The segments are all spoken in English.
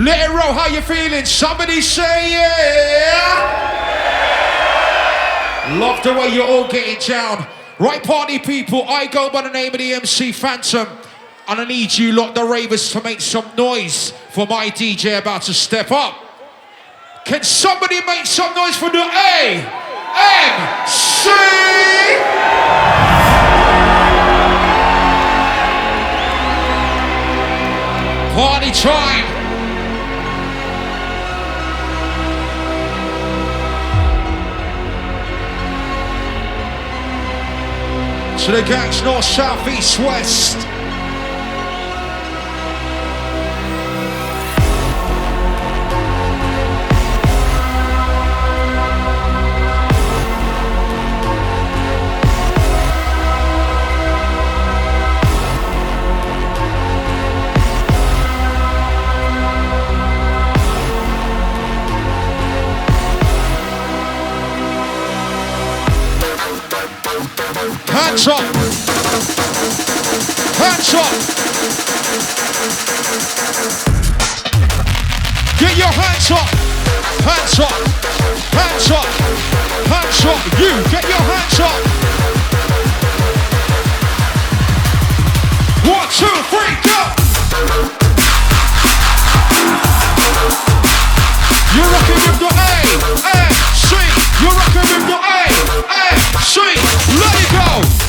It roll. How you feeling? Somebody say yeah. Love the way you're all getting down. Right, party people. I go by the name of the MC Phantom. And I need you lot, the ravers, to make some noise for my DJ about to step up. Can somebody make some noise for the A M C? Party time! To the gangs north, south, east, west. Hands up. Hands up. Get your hands up. Hands up. Hands up. Hands up. You get your hands up. One, two, three, go. You're rocking with the A, A, C. You're rocking with the A, A, C. Let it go.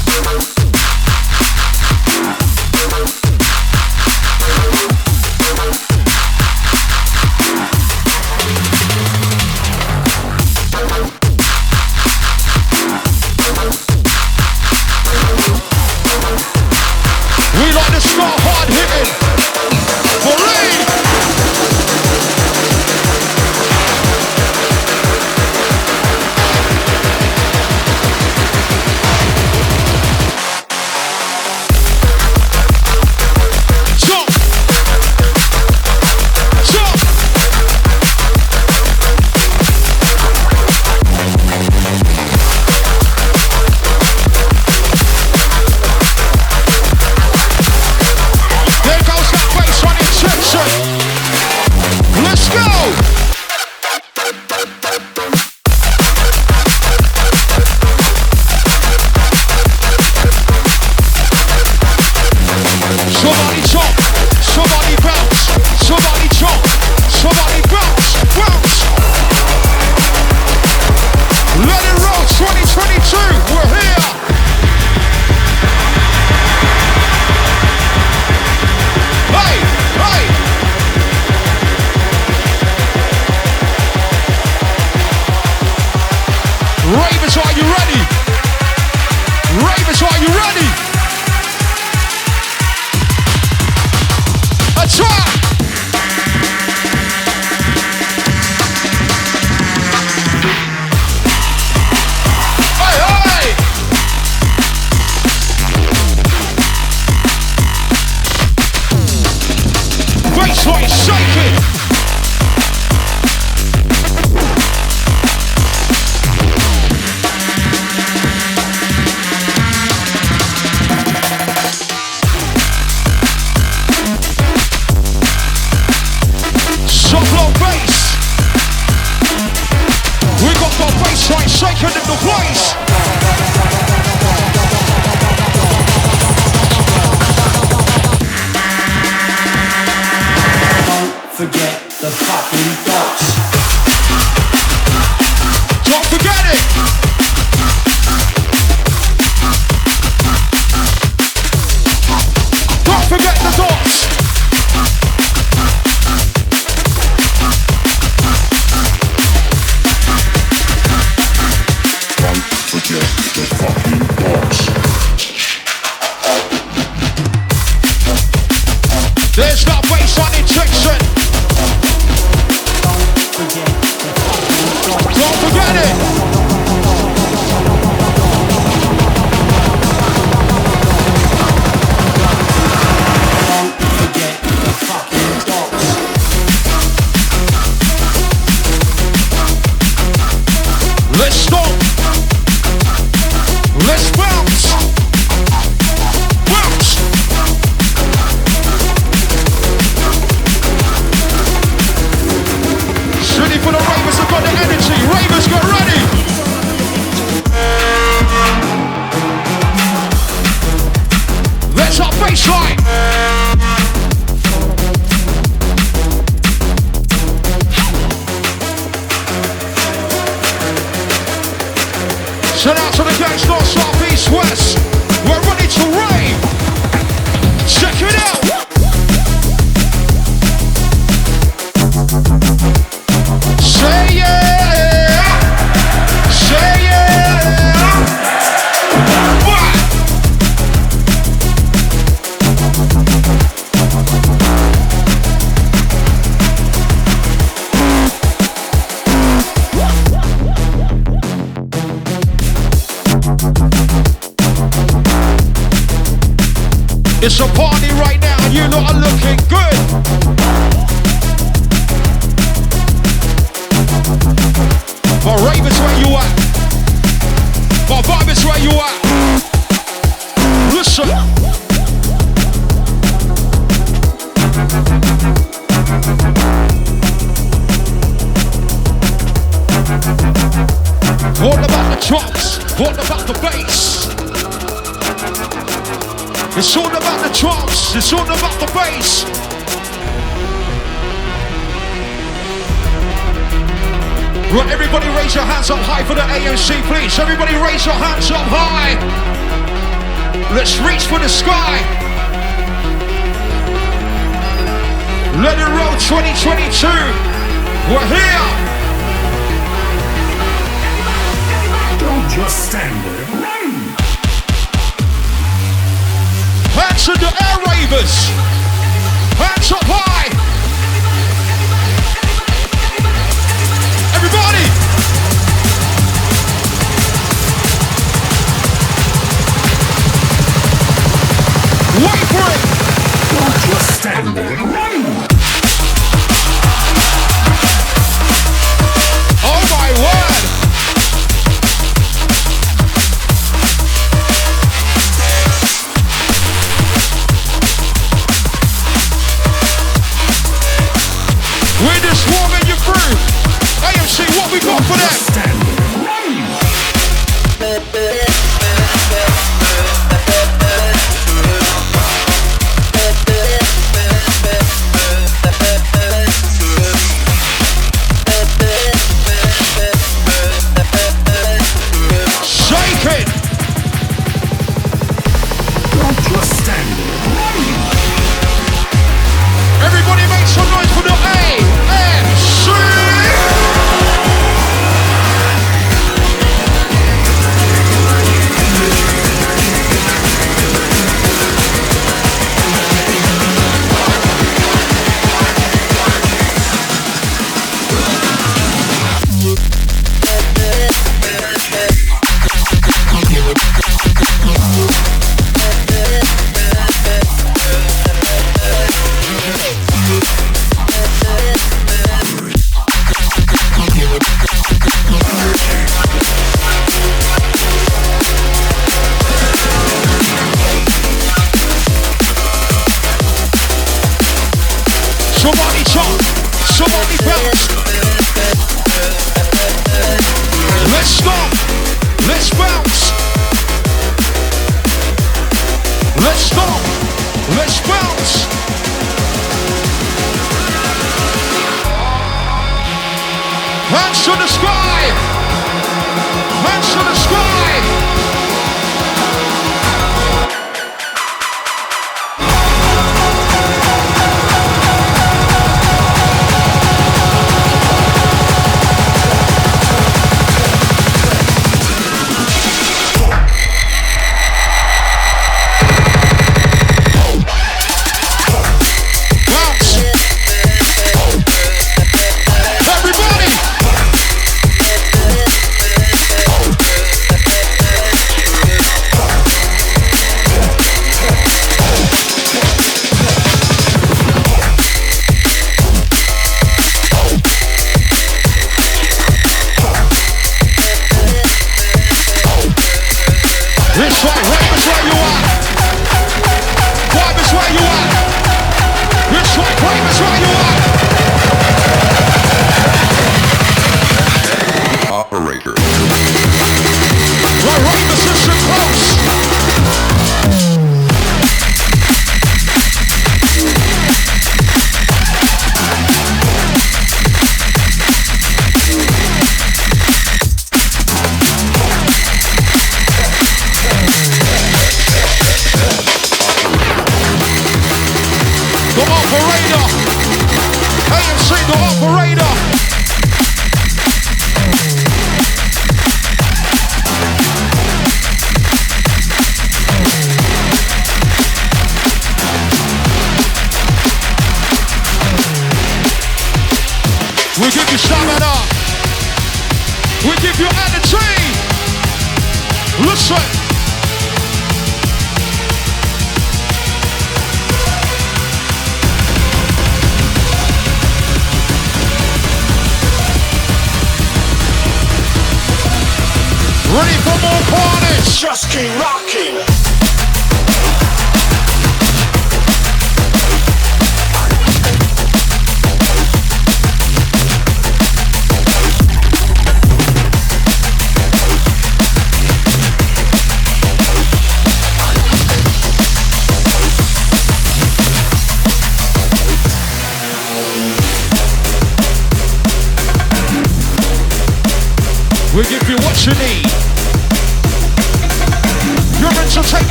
It's a party right now, and you lot are looking good. Drums. It's all about the bass. Right, everybody raise your hands up high for the AMC, please. Everybody raise your hands up high. Let's reach for the sky. Let it roll 2022. We're here. Don't just stand there. Hands to the air ravers. Hands up high. Everybody. Wait for it. Don't just stand there. We got for them?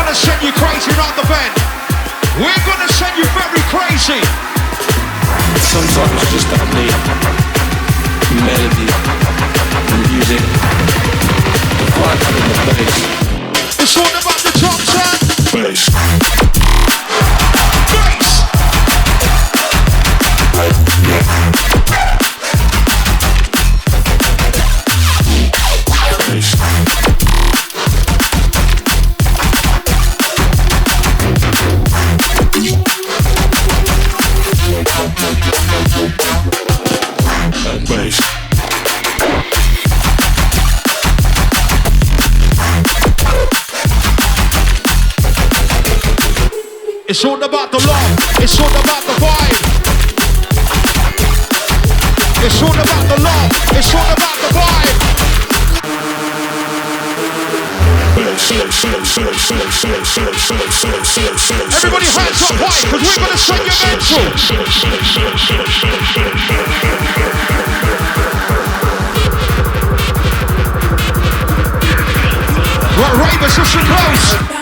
gonna send you crazy, around the bend. We're gonna send you very crazy. Sometimes you just gotta play melody, the music, the vibe, and the bass. It's all about the top set. Bass. It's all about the love. It's all about the vibe. It's all about the love. It's all about the vibe. Everybody hands up high, because we're going to swing your mental. Right, Ravens, close.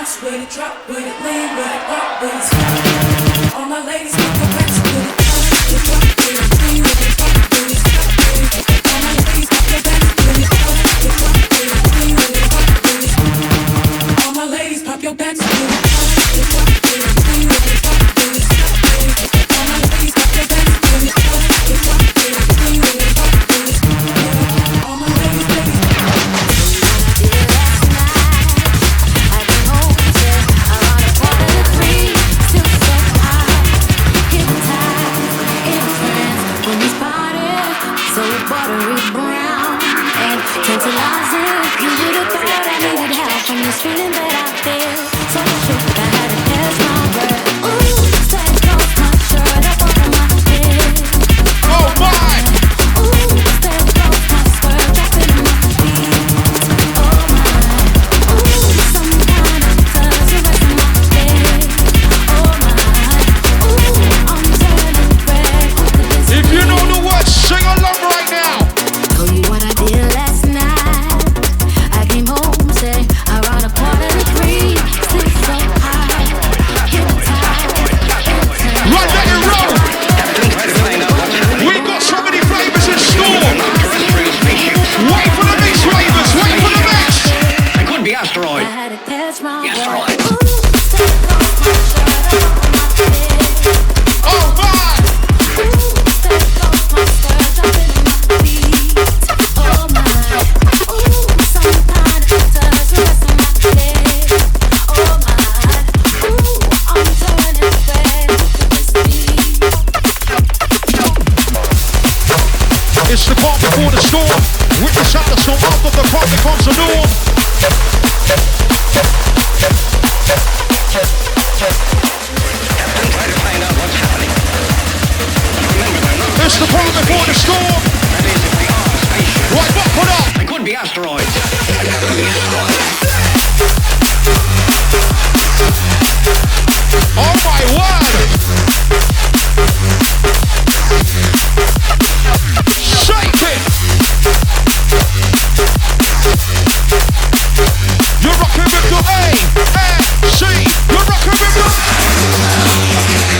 buttery brown. And tantalizing. I needed help this feeling that I feel. So much. I had to test my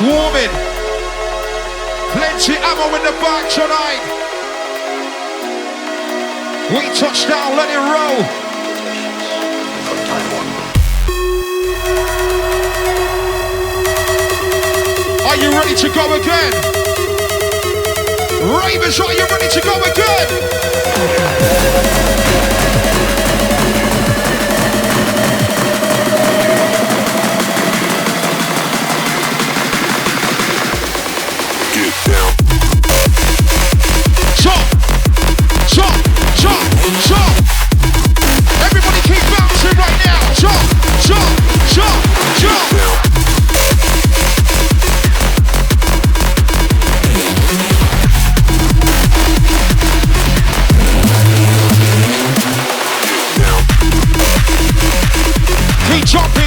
swarming. Plenty ammo in the back tonight. We touch down, let it roll. Are you ready to go again? Ravens, are you ready to go again?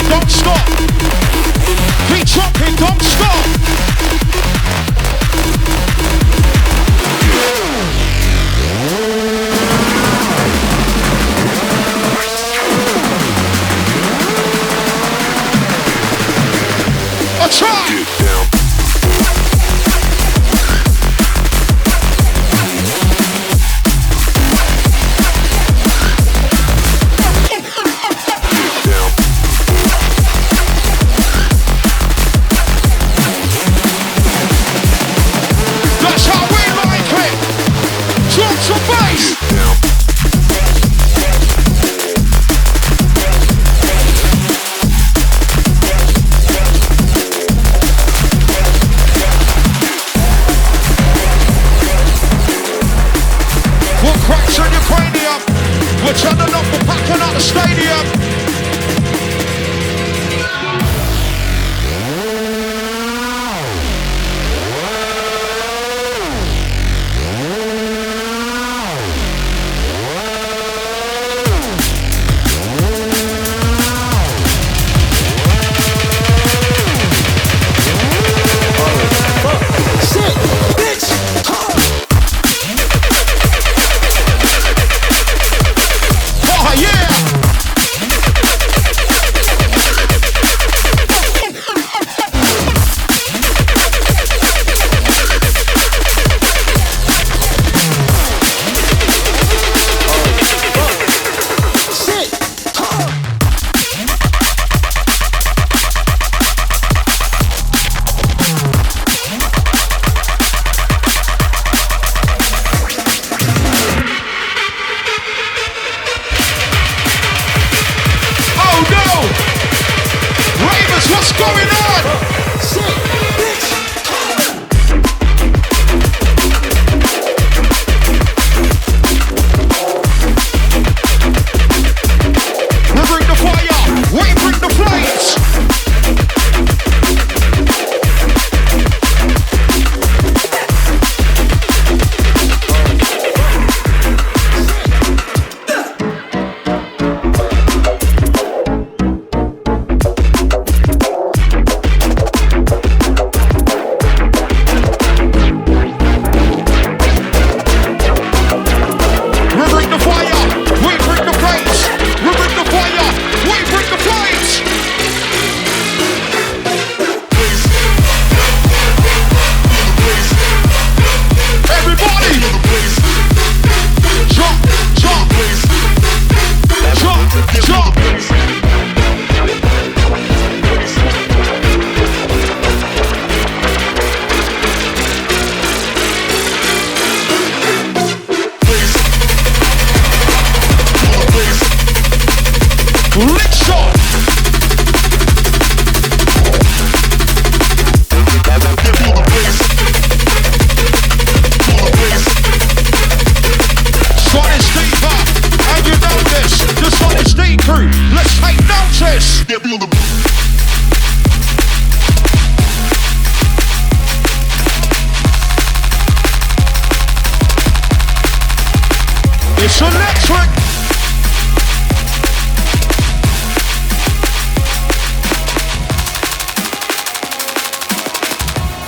don't stop. Keep chopping. don't stop.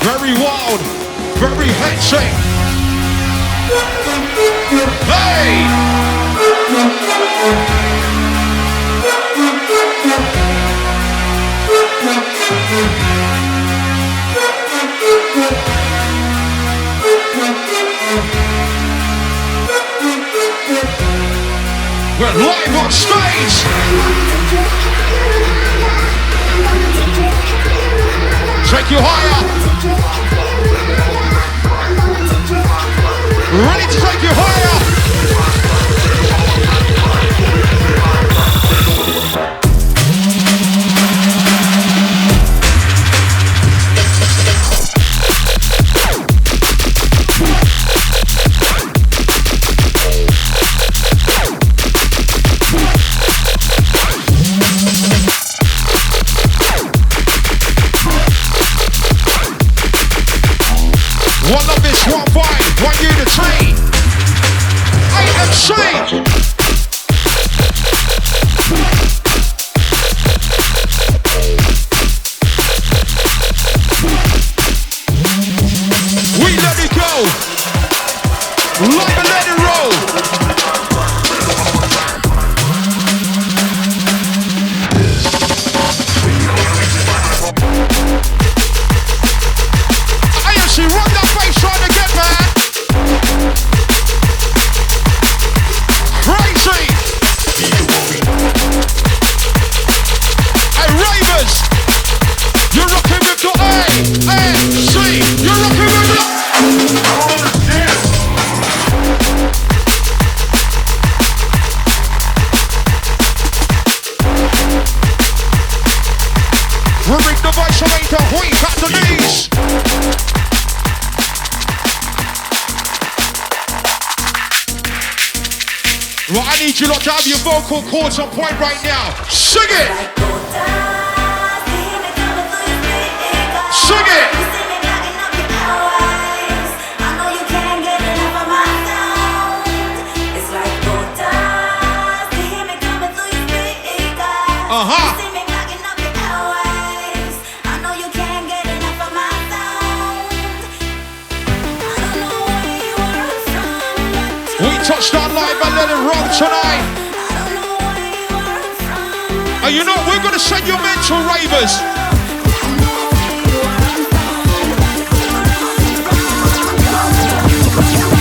very wild, very hectic. Hey! We're live on stage! take you higher. Ready to take you higher. need you lot to have your vocal cords on point right now. Sing it! Sing it! tonight. And you know, we're gonna send your mental ravers. You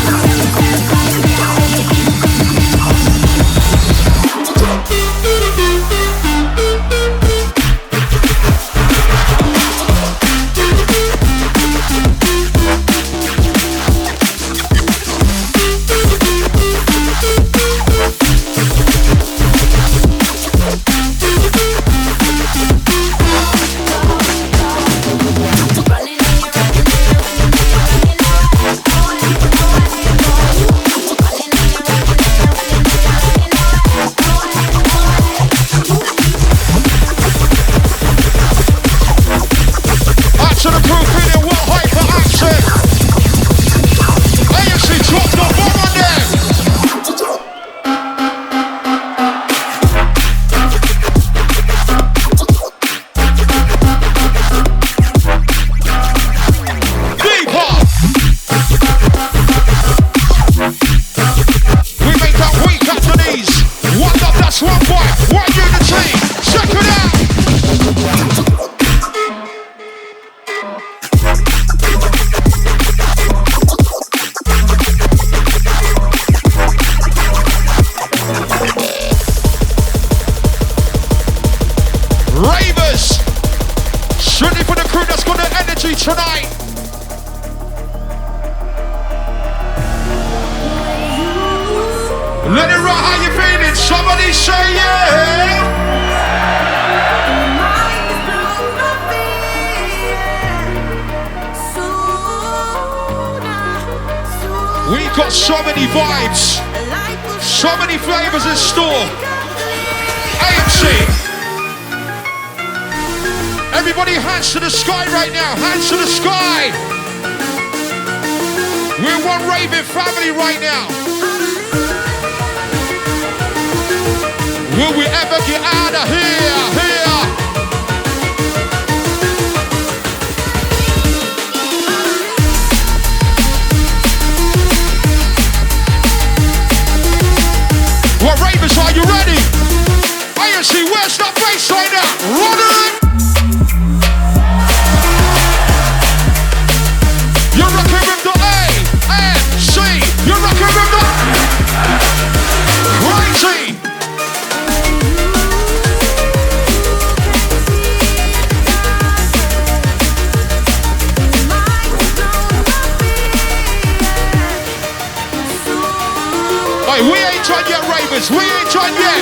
We ain't done yet, Ravens. We ain't done yet.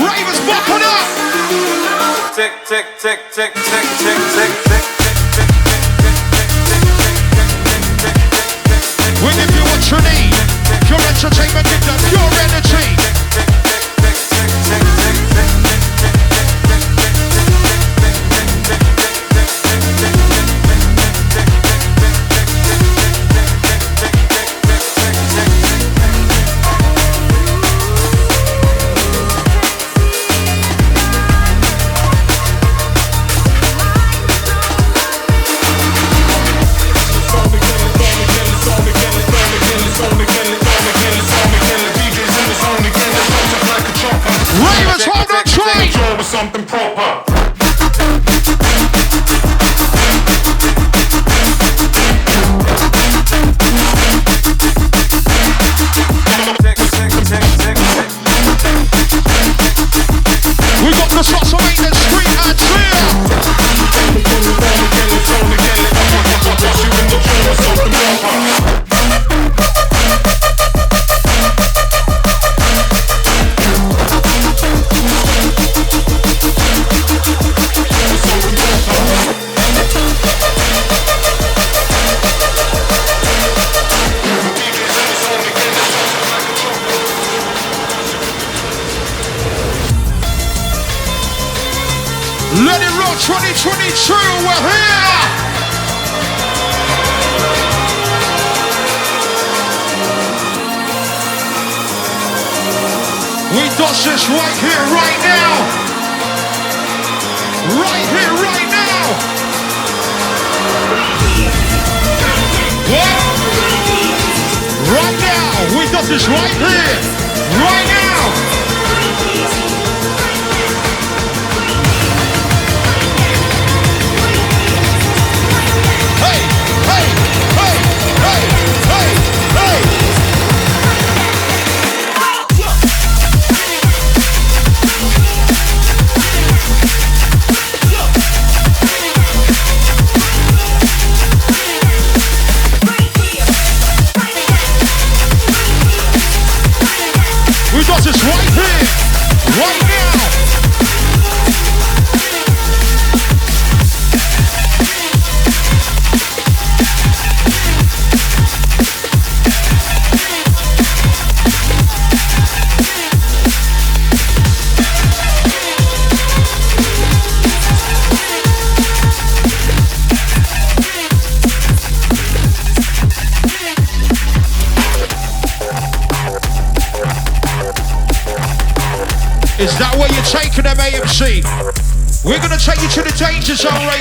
Ravens, buckle up. Tick, tick, tick, tick, tick, tick, tick, tick. We'll give you what you need. Your entertainment, your energy. is right here, right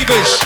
Davis.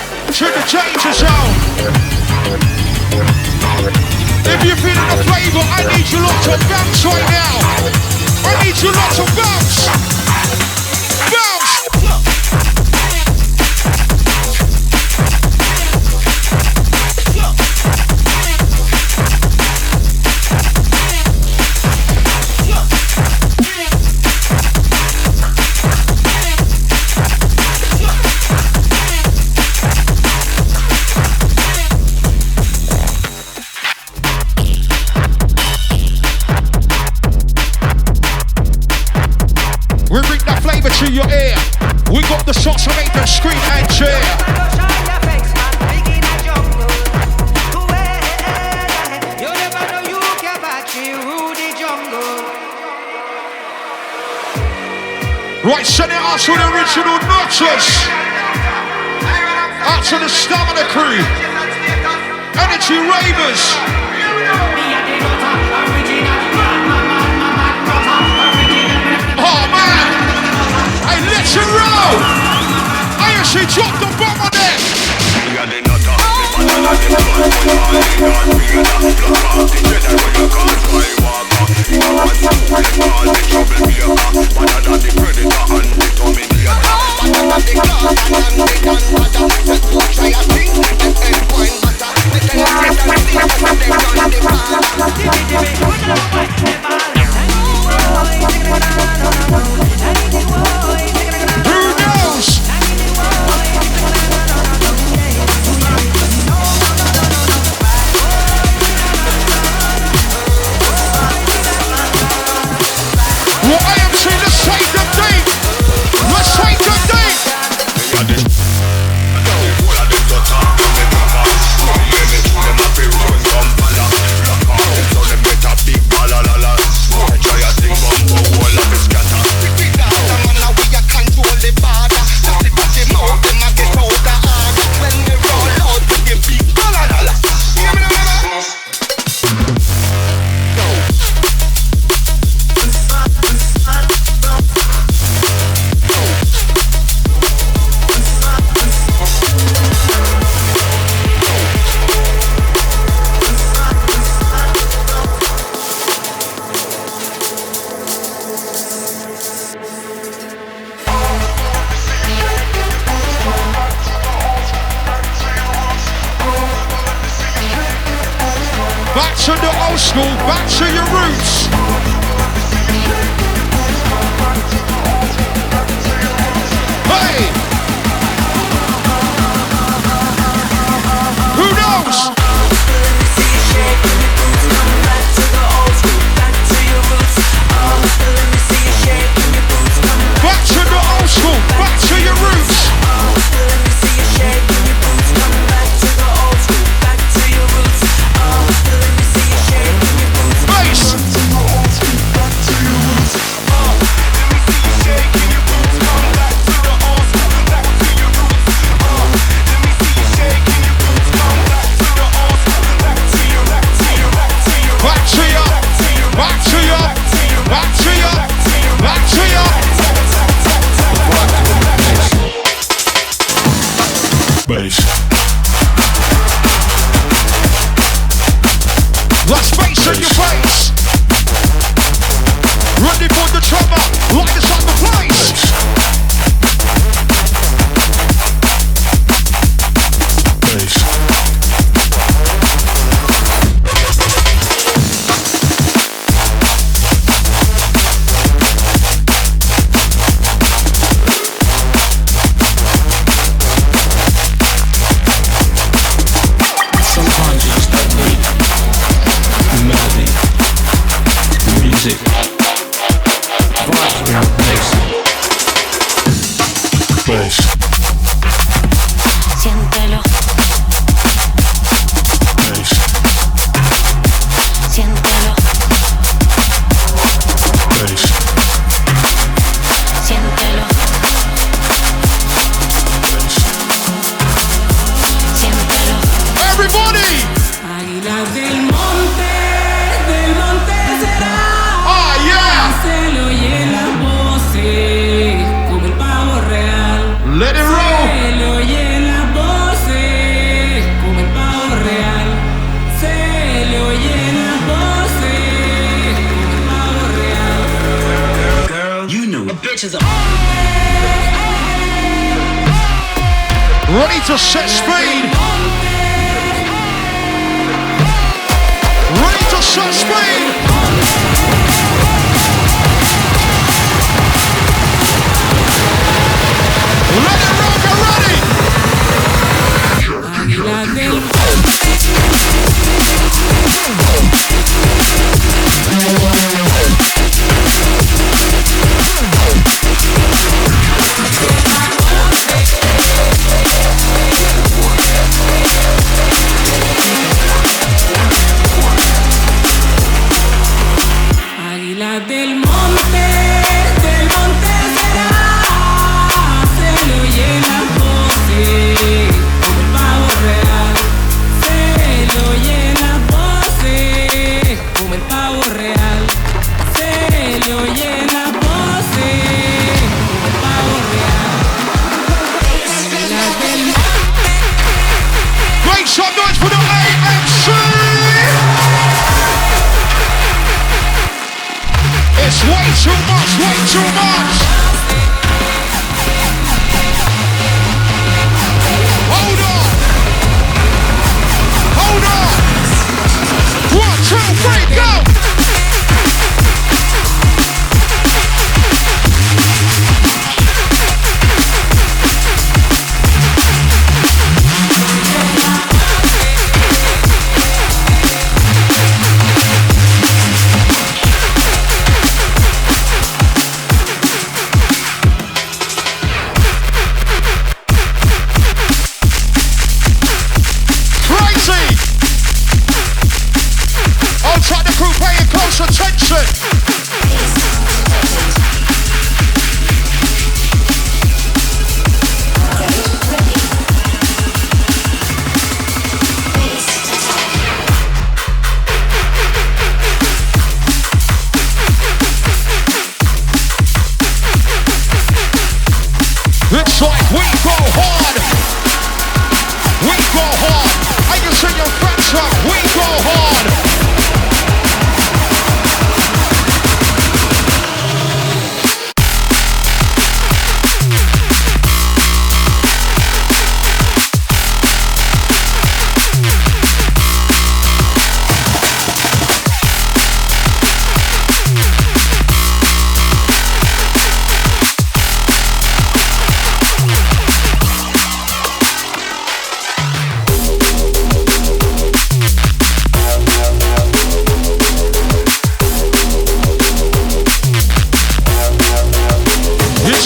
through your ear. We got the shots that make them scream and cheer. Right, send it out to the original Notches. Out to the stamina crew. Energy Ravers. Action row! I actually dropped the bomb on them push. place. It's way too much, way too much! Hold on! Hold on! One, two, three, go!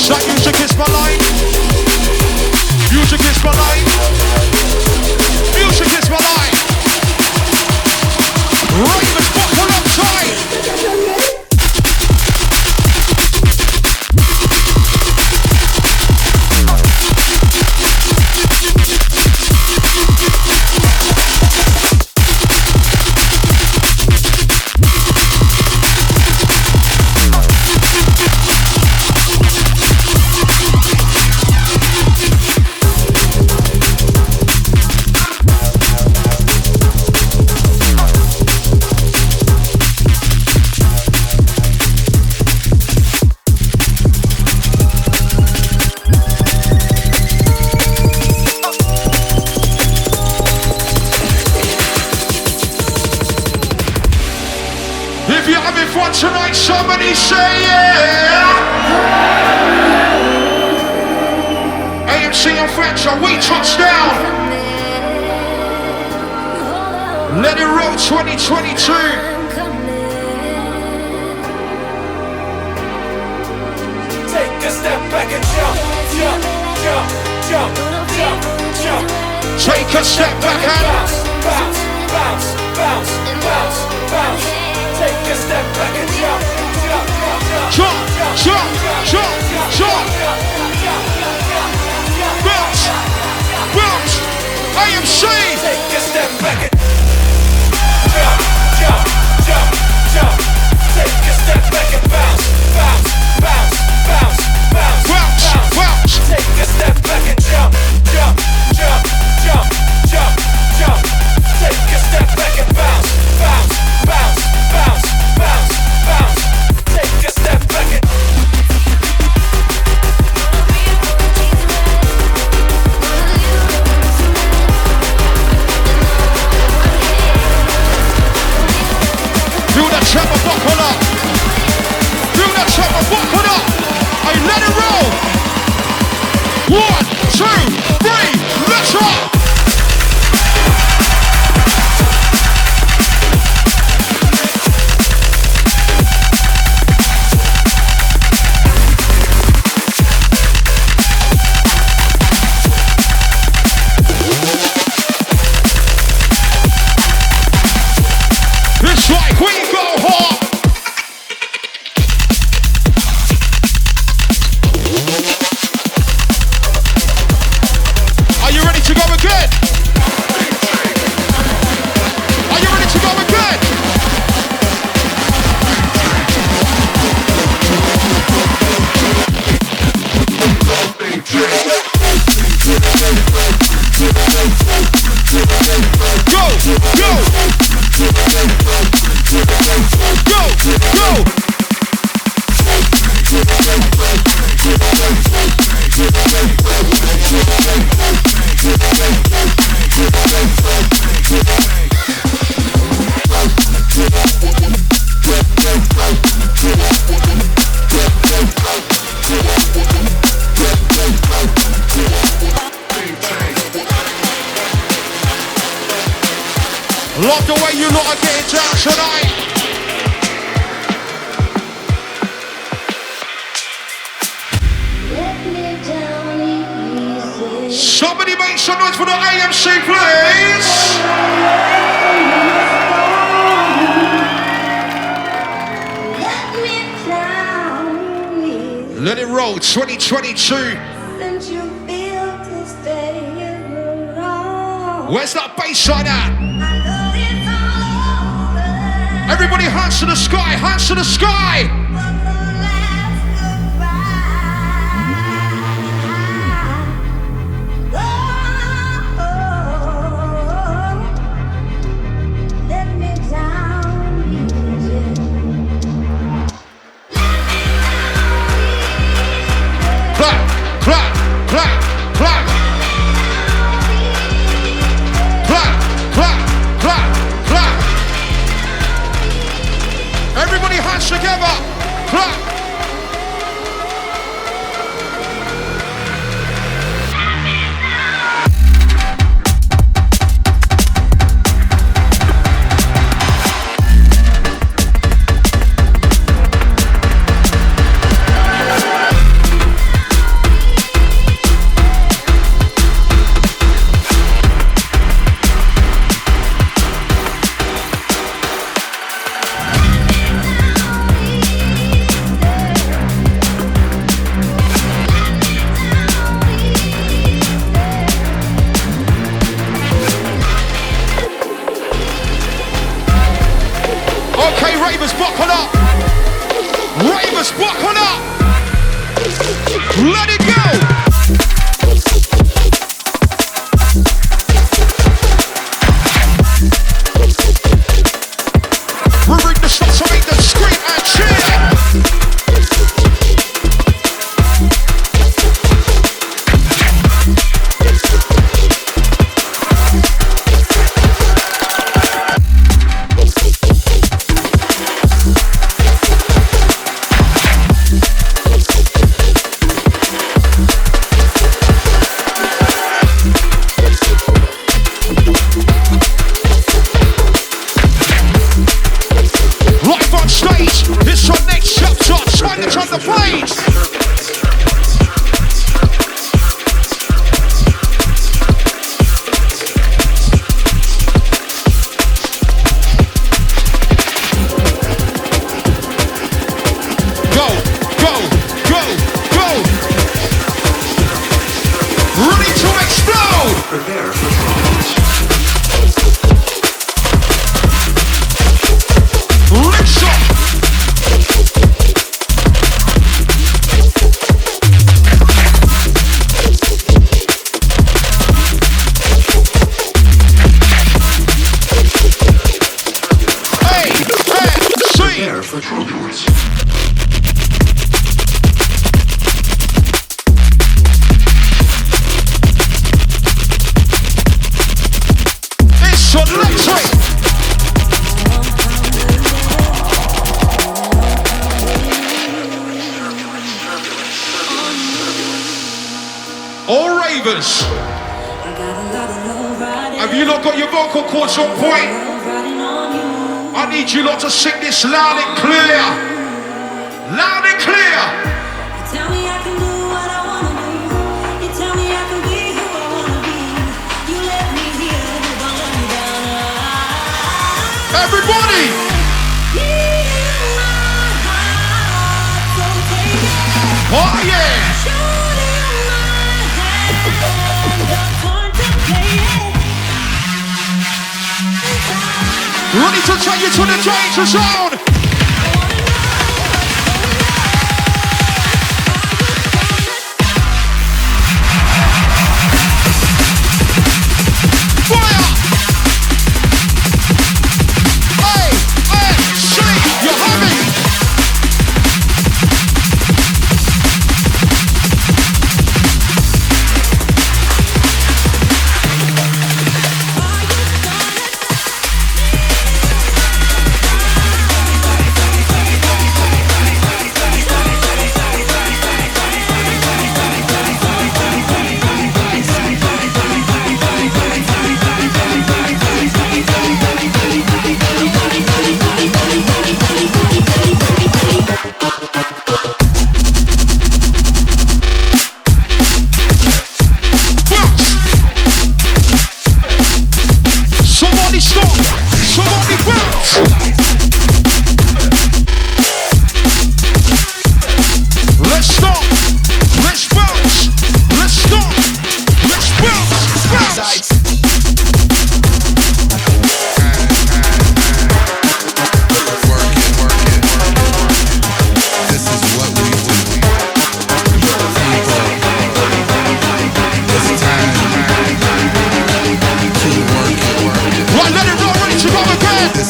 That you should kiss my line. You should kiss my line. Somebody make some noise for the AMC, please. Let, it roll, 2022. Where's that bass on at? Everybody hands to the sky, hands to the sky. Let's together. Clap. Ready to take you to the danger zone.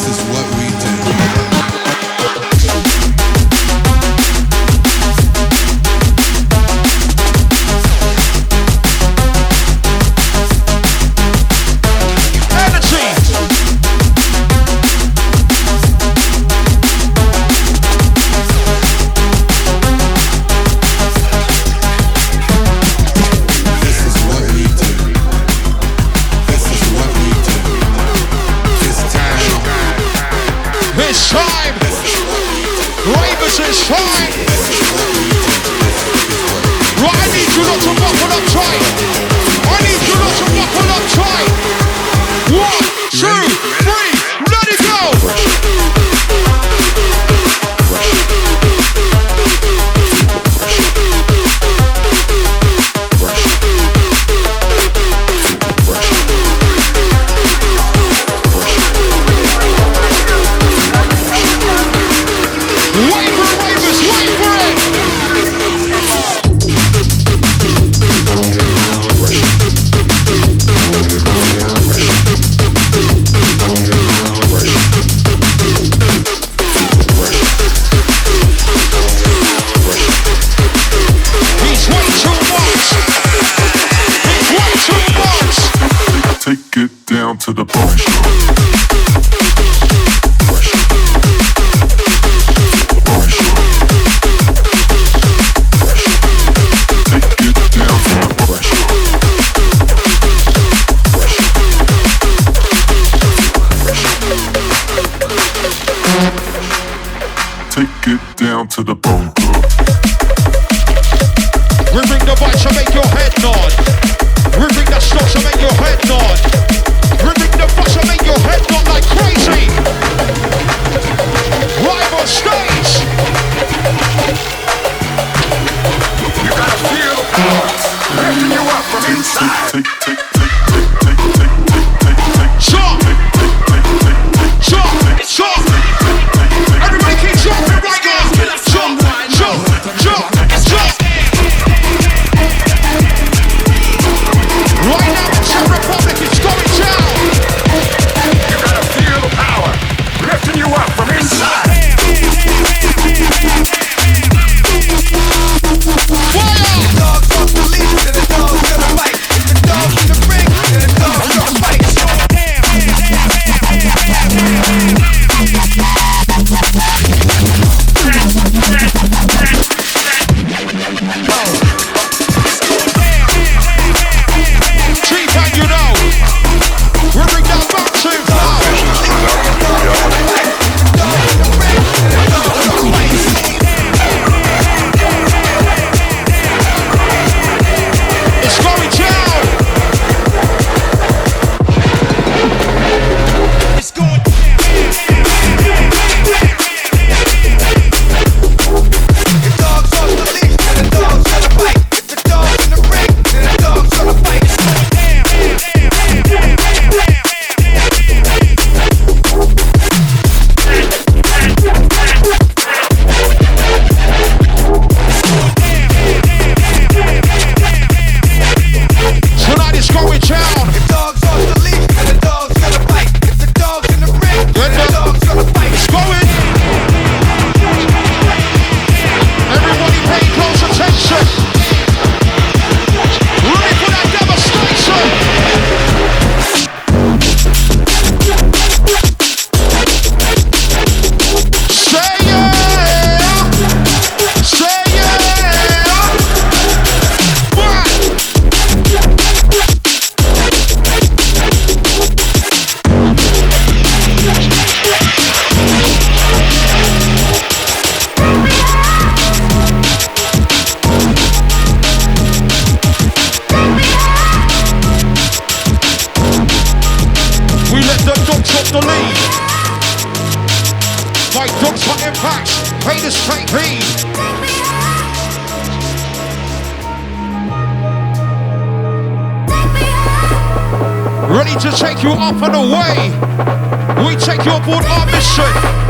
this is what we Up and away. We take your board. our mission.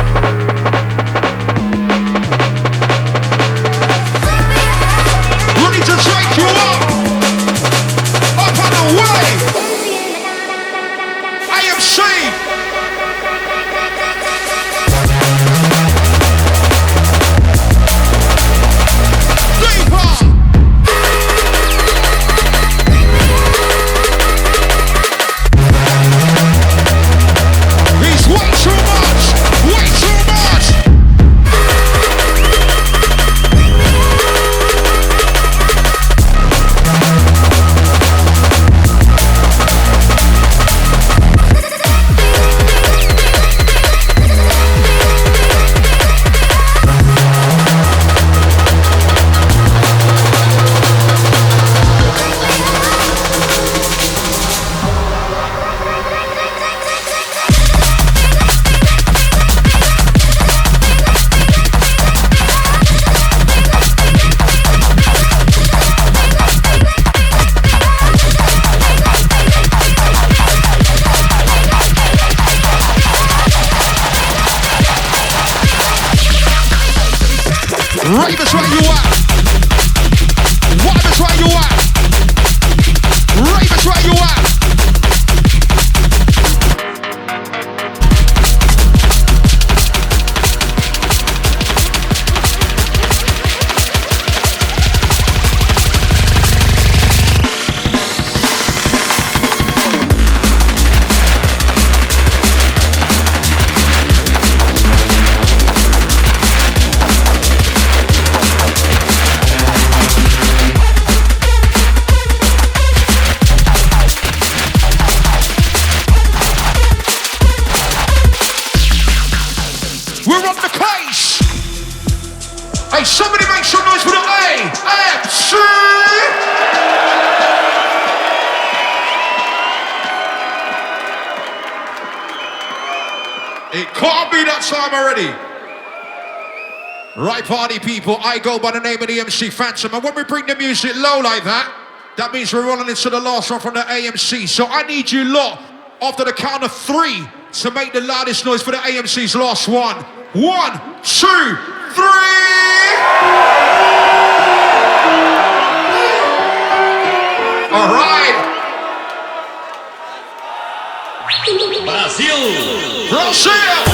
I go by the name of the MC Phantom. And when we bring the music low like that, that means we're rolling into the last one from the AMC. So I need you lot, after the count of three, to make the loudest noise for the AMC's last one. One, two, three! All right. Brazil, Brasil!